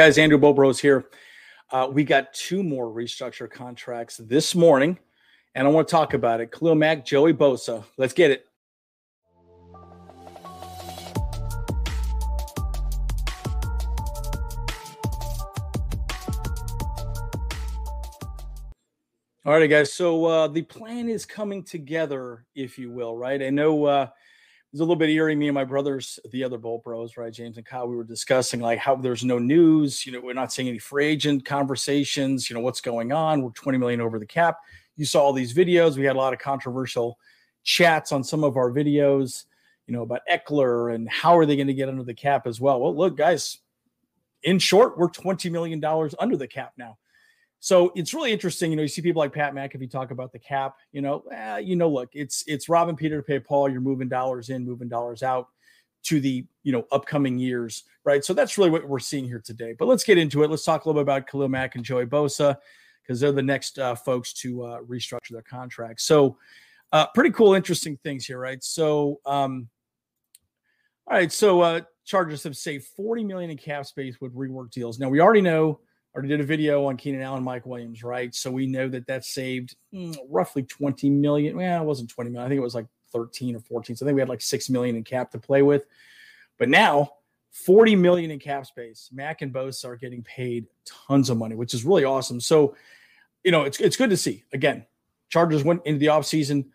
Guys, Andrew Bolt Bros here. Uh, we got two more restructure contracts this morning, and I want to talk about it. Khalil Mack, Joey Bosa. Let's get it. All right, guys. So uh, the plan is coming together, if you will, right? I know uh, was a little bit eerie. Me and my brothers, the other Bolt Bros, right, James and Kyle, we were discussing like how there's no news. You know, we're not seeing any free agent conversations. You know, what's going on? We're 20 million over the cap. You saw all these videos. We had a lot of controversial chats on some of our videos. You know about Ekeler and how are they going to get under the cap as well. Well, look, guys. In short, we're 20 million dollars under the cap now. So it's really interesting. You know, you see people like Pat McAfee talk about the cap. You know, eh, you know, look, it's it's robbing Peter to pay Paul. You're moving dollars in, moving dollars out to the you know upcoming years, right? So that's really what we're seeing here today. But let's get into it. Let's talk a little bit about Khalil Mack and Joey Bosa because they're the next uh, folks to uh, restructure their contracts. So uh, pretty cool, interesting things here, right? So, um, all right, so uh, Chargers have saved 40 million in cap space with rework deals. Now we already know already did a video on Keenan Allen, Mike Williams, right? So we know that that saved mm, roughly 20 million. Well, it wasn't 20 million. I think it was like 13 or 14. So I think we had like 6 million in cap to play with. But now 40 million in cap space. Mack and Bosa are getting paid tons of money, which is really awesome. So, you know, it's it's good to see. Again, Chargers went into the offseason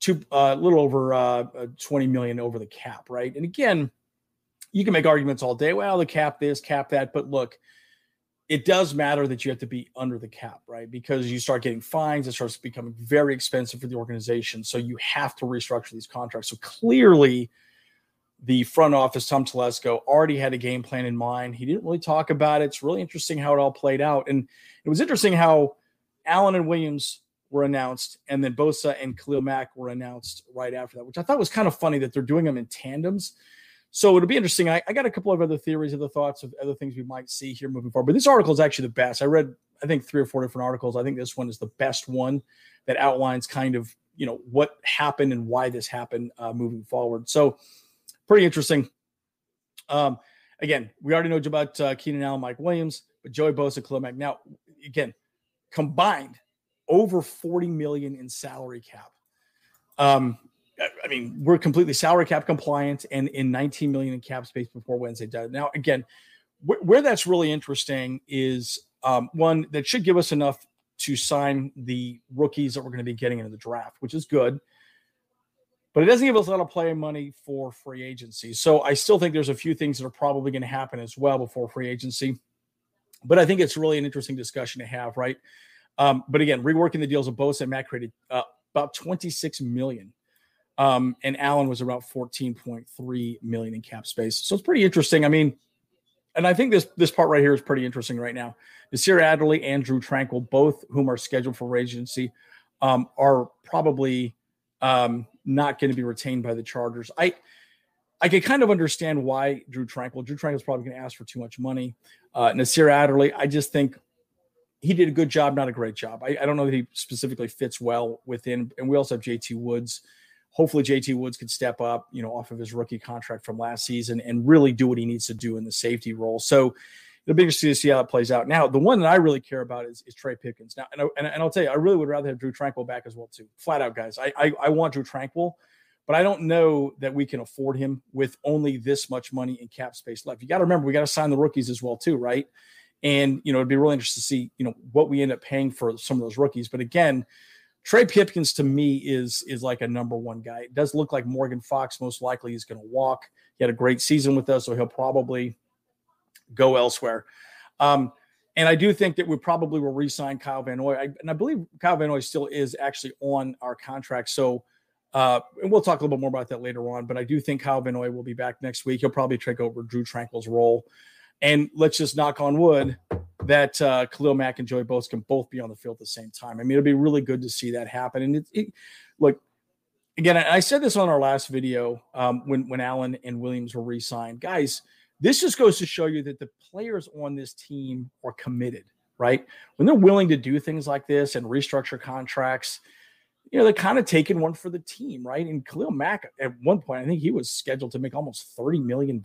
to uh, a uh, little over uh, 20 million over the cap, right? And again, you can make arguments all day. Well, the cap this, cap that, but look, it does matter that you have to be under the cap, right? Because you start getting fines, it starts becoming very expensive for the organization. So you have to restructure these contracts. So clearly, the front office, Tom Telesco, already had a game plan in mind. He didn't really talk about it. It's really interesting how it all played out. And it was interesting how Allen and Williams were announced, and then Bosa and Khalil Mack were announced right after that, which I thought was kind of funny that they're doing them in tandems. So it'll be interesting. I, I, got a couple of other theories, other thoughts of other things we might see here moving forward. But this article is actually the best. I read, I think, three or four different articles. I think this one is the best one that outlines kind of you know what happened and why this happened uh, moving forward. So pretty interesting. Um, again, we already know about uh, Keenan Allen, Mike Williams, but Joey Bosa, Mack. Now, again, combined over 40 million in salary cap. Um, I mean, we're completely salary cap compliant and in 19 million in cap space before Wednesday. Now, again, wh- where that's really interesting is um, one that should give us enough to sign the rookies that we're going to be getting into the draft, which is good. But it doesn't give us a lot of play money for free agency. So I still think there's a few things that are probably going to happen as well before free agency. But I think it's really an interesting discussion to have, right? Um, but again, reworking the deals of Bosa and Mack created uh, about 26 million um, and Allen was about 14.3 million in cap space. So it's pretty interesting. I mean, and I think this this part right here is pretty interesting right now. Nasir Adderley and Drue Tranquill, both whom are scheduled for agency, um, are probably um, not going to be retained by the Chargers. I I can kind of understand why Drue Tranquill. Drue Tranquill is probably going to ask for too much money. Uh, Nasir Adderley, I just think he did a good job, not a great job. I, I don't know that he specifically fits well within. And we also have JT Woods hopefully JT Woods can step up, you know, off of his rookie contract from last season and really do what he needs to do in the safety role. So it'll be interesting to see how it plays out. Now, the one that I really care about is, is Trey Pipkins. Now, and, I, and, I'll tell you, I really would rather have Drue Tranquill back as well too. Flat out, guys. I, I, I want Drue Tranquill, but I don't know that we can afford him with only this much money in cap space left. You got to remember, we got to sign the rookies as well too, right? And you know, it'd be really interesting to see, you know, what we end up paying for some of those rookies. But again, Trey Pipkins to me is is like a number one guy. It does look like Morgan Fox most likely is going to walk. He had a great season with us, so he'll probably go elsewhere. Um, and I do think that we probably will re-sign Kyle Van Noy. I, and I believe Kyle Van Noy still is actually on our contract. So, uh, and we'll talk a little bit more about that later on. But I do think Kyle Van Noy will be back next week. He'll probably take over Drue Tranquill's role. And let's just knock on wood that uh, Khalil Mack and Joey Bosa can both be on the field at the same time. I mean, it'll be really good to see that happen. And it, it look again. I said this on our last video um, when when Allen and Williams were re-signed, guys. This just goes to show you that the players on this team are committed, right? When they're willing to do things like this and restructure contracts, you know, they're kind of taking one for the team, right? And Khalil Mack, at one point, I think he was scheduled to make almost $30 million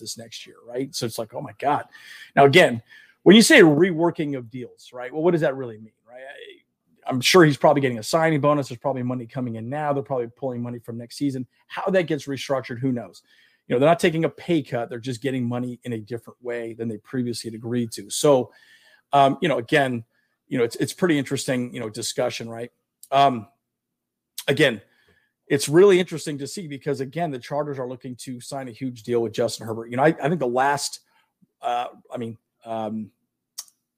this next year, right? So it's like, oh my God. Now, again, when you say reworking of deals, right? Well, what does that really mean, right? I'm sure he's probably getting a signing bonus. There's probably money coming in now. They're probably pulling money from next season. How that gets restructured, who knows? You know, they're not taking a pay cut. They're just getting money in a different way than they previously had agreed to. So, um, you know, again, you know, it's it's pretty interesting, you know, discussion, right? Um, again, it's really interesting to see because again, the Chargers are looking to sign a huge deal with Justin Herbert. You know, I, I think the last, uh, I mean, um,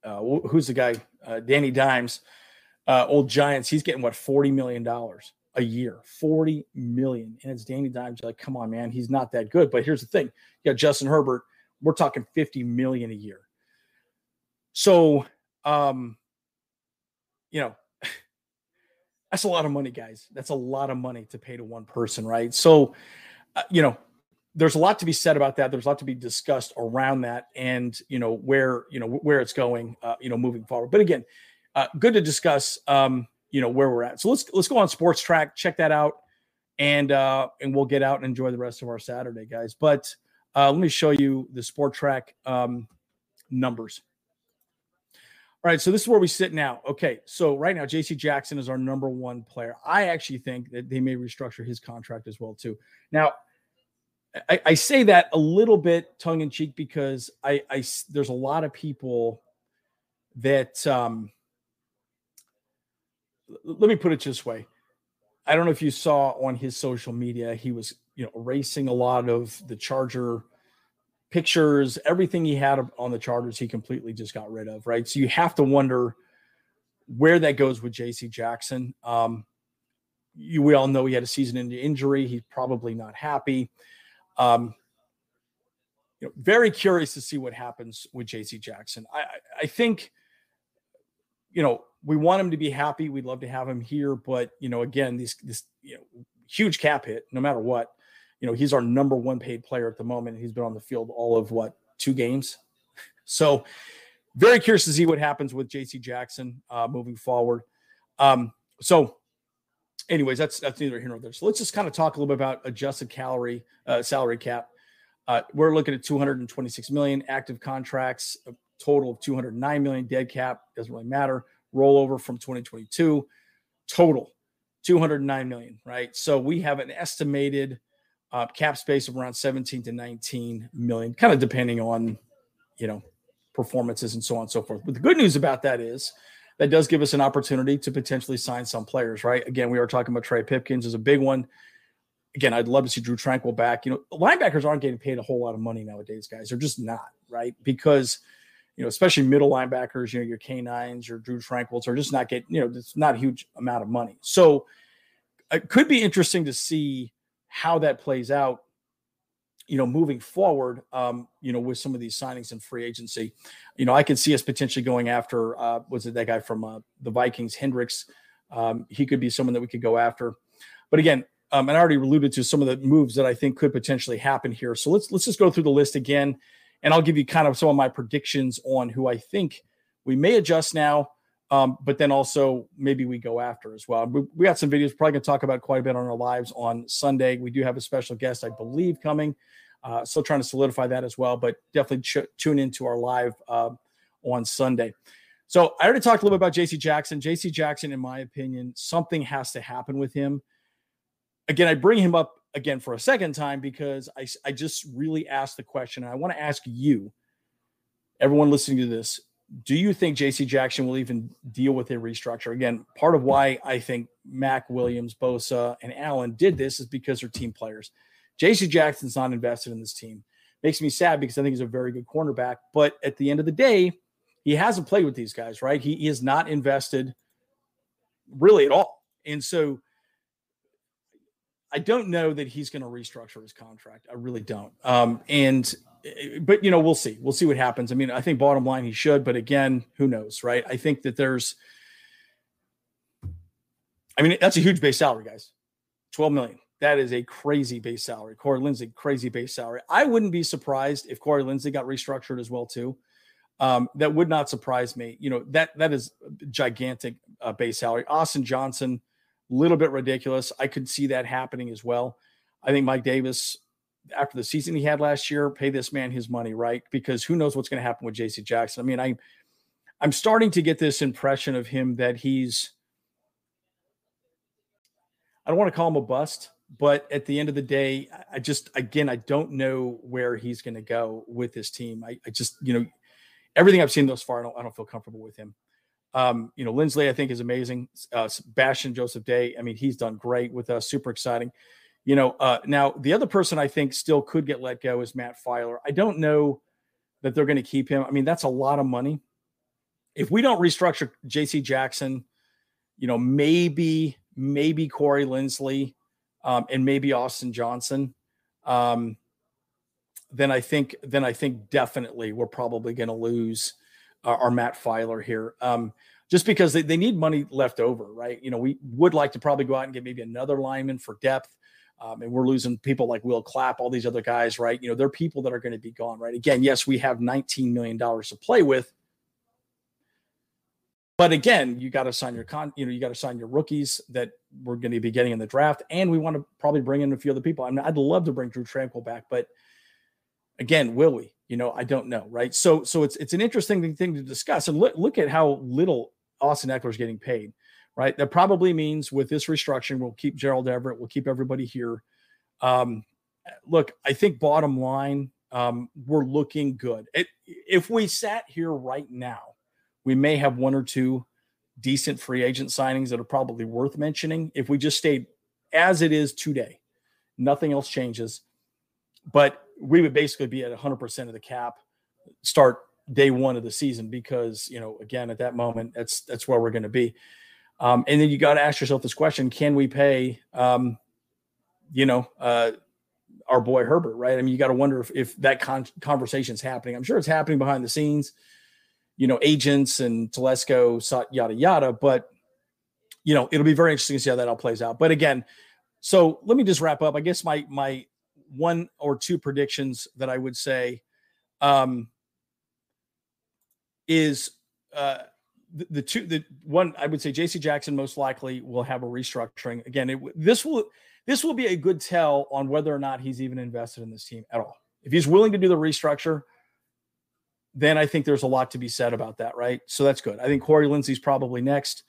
uh, who's the guy? Uh, Danny Dimes, uh, old Giants. He's getting what forty million dollars a year, forty million, and it's Danny Dimes. You're like, come on, man, he's not that good. But here's the thing: you got Justin Herbert. We're talking fifty million a year. So, um, you know, that's a lot of money, guys. That's a lot of money to pay to one person, right? So, uh, you know, there's a lot to be said about that. There's a lot to be discussed around that, and you know where you know where it's going, uh, you know, moving forward. But again, uh, good to discuss, um, you know, where we're at. So let's let's go on Spotrac, check that out, and uh, and we'll get out and enjoy the rest of our Saturday, guys. But uh, let me show you the Spotrac um, numbers. All right, so this is where we sit now. Okay, so right now, J.C. Jackson is our number one player. I actually think that they may restructure his contract as well too. Now, I, I say that a little bit tongue in cheek because I, I there's a lot of people that um, let me put it this way. I don't know if you saw on his social media, he was you know erasing a lot of the Charger pictures, everything he had on the Chargers, he completely just got rid of, right? So you have to wonder where that goes with JC Jackson. Um, you, we all know he had a season ending injury. He's probably not happy. Um, you know, very curious to see what happens with JC Jackson. I, I think, you know, we want him to be happy. We'd love to have him here, but you know, again, this this you know huge cap hit, no matter what you know, he's our number one paid player at the moment. He's been on the field all of what two games. So, very curious to see what happens with J.C. Jackson uh, moving forward. Um, so, anyways, that's that's neither here nor there. So let's just kind of talk a little bit about adjusted calorie uh, salary cap. Uh, we're looking at 226 million active contracts, a total of 209 million dead cap. Doesn't really matter. Rollover from 2022, total 209 million. Right. So we have an estimated uh, cap space of around 17 to 19 million, kind of depending on, you know, performances and so on and so forth. But the good news about that is that does give us an opportunity to potentially sign some players, right? Again, we are talking about Trey Pipkins is a big one. Again, I'd love to see Drue Tranquill back. You know, linebackers aren't getting paid a whole lot of money nowadays, guys. They're just not, right? Because, you know, especially middle linebackers, you know, your K9s, your Drue Tranquills are just not getting, you know, it's not a huge amount of money. So it could be interesting to see how that plays out you know, moving forward, um, you know, with some of these signings and free agency, you know, I could see us potentially going after, uh, was it that guy from uh, the Vikings, Kendricks? Um, he could be someone that we could go after. But again, um, and I already alluded to some of the moves that I think could potentially happen here. So let's let's just go through the list again, and I'll give you kind of some of my predictions on who I think we may adjust now, um, but then also maybe we go after as well. We, we got some videos probably going to talk about quite a bit on our lives on Sunday. We do have a special guest, I believe, coming. Uh, still trying to solidify that as well, but definitely ch- tune into our live uh, on Sunday. So I already talked a little bit about JC Jackson. JC Jackson, in my opinion, something has to happen with him. Again, I bring him up again for a second time because I, I just really asked the question. And I want to ask you, everyone listening to this, do you think JC Jackson will even deal with a restructure? Again, part of why I think Mack Williams, Bosa, and Allen did this is because they're team players. JC Jackson's not invested in this team. Makes me sad because I think he's a very good cornerback. But at the end of the day, he hasn't played with these guys, right? He, he is not invested really at all. And so I don't know that he's going to restructure his contract. I really don't. Um, and but you know, we'll see. We'll see what happens. I mean, I think bottom line he should, but again, who knows, right? I think that there's I mean, that's a huge base salary, guys. 12 million. That is a crazy base salary. Corey Linsley, crazy base salary. I wouldn't be surprised if Corey Linsley got restructured as well too. Um, that would not surprise me. You know that that is gigantic uh, base salary. Austin Johnson, a little bit ridiculous. I could see that happening as well. I think Mike Davis, after the season he had last year, pay this man his money, right? Because who knows what's going to happen with JC Jackson. I mean, I I'm starting to get this impression of him that he's I don't want to call him a bust, but at the end of the day, I just again I don't know where he's going to go with this team. I, I, just you know everything I've seen thus far, I don't I don't feel comfortable with him. Um, you know, Linsley I think is amazing. Uh, Sebastian Joseph Day, I mean, he's done great with us. Super exciting. You know, uh, now the other person I think still could get let go is Matt Feiler. I don't know that they're going to keep him. I mean, that's a lot of money. If we don't restructure J.C. Jackson, you know, maybe maybe Corey Linsley, um, and maybe Austin Johnson, um, then I think then I think definitely we're probably going to lose our, our, Matt Feiler here. Um, just because they, they need money left over, right? You know, we would like to probably go out and get maybe another lineman for depth. Um, and we're losing people like Will Clapp, all these other guys, right? You know, they're people that are going to be gone, right? Again, yes, we have $19 million to play with, but again, you got to sign your con, you know, you got to sign your rookies that we're going to be getting in the draft, and we want to probably bring in a few other people. I mean, I'd love to bring Drue Tranquill back, but again, will we? You know, I don't know, right? So, so it's it's an interesting thing to discuss, and look look at how little Austin Ekeler is getting paid, right? That probably means with this restructuring, we'll keep Gerald Everett, we'll keep everybody here. Um, look, I think bottom line, um, we're looking good. It, if we sat here right now we may have one or two decent free agent signings that are probably worth mentioning if we just stayed as it is today. Nothing else changes. But we would basically be at 100% of the cap start day one of the season because, you know, again, at that moment, that's that's where we're going to be. Um, and then you got to ask yourself this question: Can we pay, um, you know, uh, our boy Herbert? Right? I mean, you got to wonder if, if that con- conversation is happening. I'm sure it's happening behind the scenes you know, agents and Telesco, yada, yada. But, you know, it'll be very interesting to see how that all plays out. But again, so let me just wrap up. I guess my, my one or two predictions that I would say um, is uh, the, two, the one, I would say JC Jackson most likely will have a restructuring. Again, it, this will, this will be a good tell on whether or not he's even invested in this team at all. If he's willing to do the restructure, then I think there's a lot to be said about that, right? So that's good. I think Corey Linsley's probably next.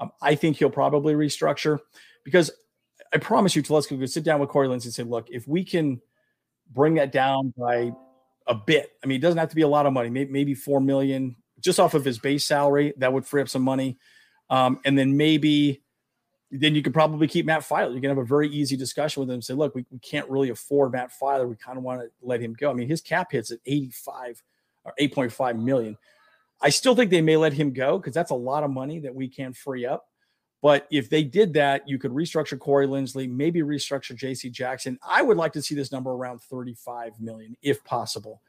Um, I think he'll probably restructure because I promise you, Telesco could sit down with Corey Linsley and say, look, if we can bring that down by a bit, I mean, it doesn't have to be a lot of money, maybe, maybe four million just off of his base salary, that would free up some money. Um, and then maybe then you could probably keep Matt Feiler. You can have a very easy discussion with him say, look, we, we can't really afford Matt Feiler. We kind of want to let him go. I mean, his cap hits at 85 or 8.5 million. I still think they may let him go because that's a lot of money that we can free up. But if they did that, you could restructure Corey Linsley, maybe restructure JC Jackson. I would like to see this number around 35 million if possible.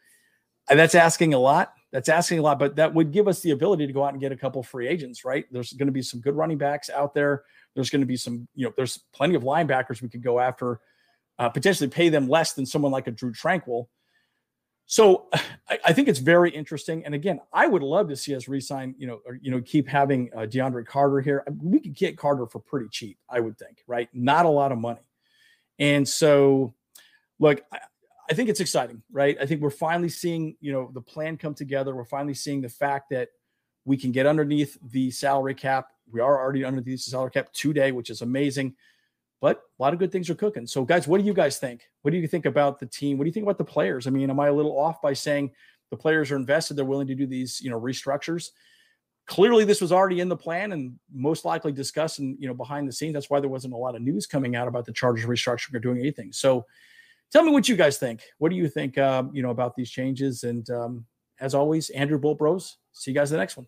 And that's asking a lot. That's asking a lot, but that would give us the ability to go out and get a couple free agents, right? There's going to be some good running backs out there. There's going to be some, you know, there's plenty of linebackers we could go after, uh, potentially pay them less than someone like a Drue Tranquill. So I, I, think it's very interesting. And again, I would love to see us resign, you know, or, you know, keep having uh, DeAndre Carter here. We could get Carter for pretty cheap, I would think, right? Not a lot of money. And so, look, I, I think it's exciting, right? I think we're finally seeing, you know, the plan come together. We're finally seeing the fact that we can get underneath the salary cap. We are already underneath the salary cap today, which is amazing but a lot of good things are cooking. So, guys, what do you guys think? What do you think about the team? What do you think about the players? I mean, am I a little off by saying the players are invested? They're willing to do these, you know, restructures. Clearly, this was already in the plan and most likely discussed and you know behind the scenes. That's why there wasn't a lot of news coming out about the Chargers restructuring or doing anything. So, tell me what you guys think. What do you think, um, you know, about these changes? And um, as always, Andrew Bolt Bros. See you guys in the next one.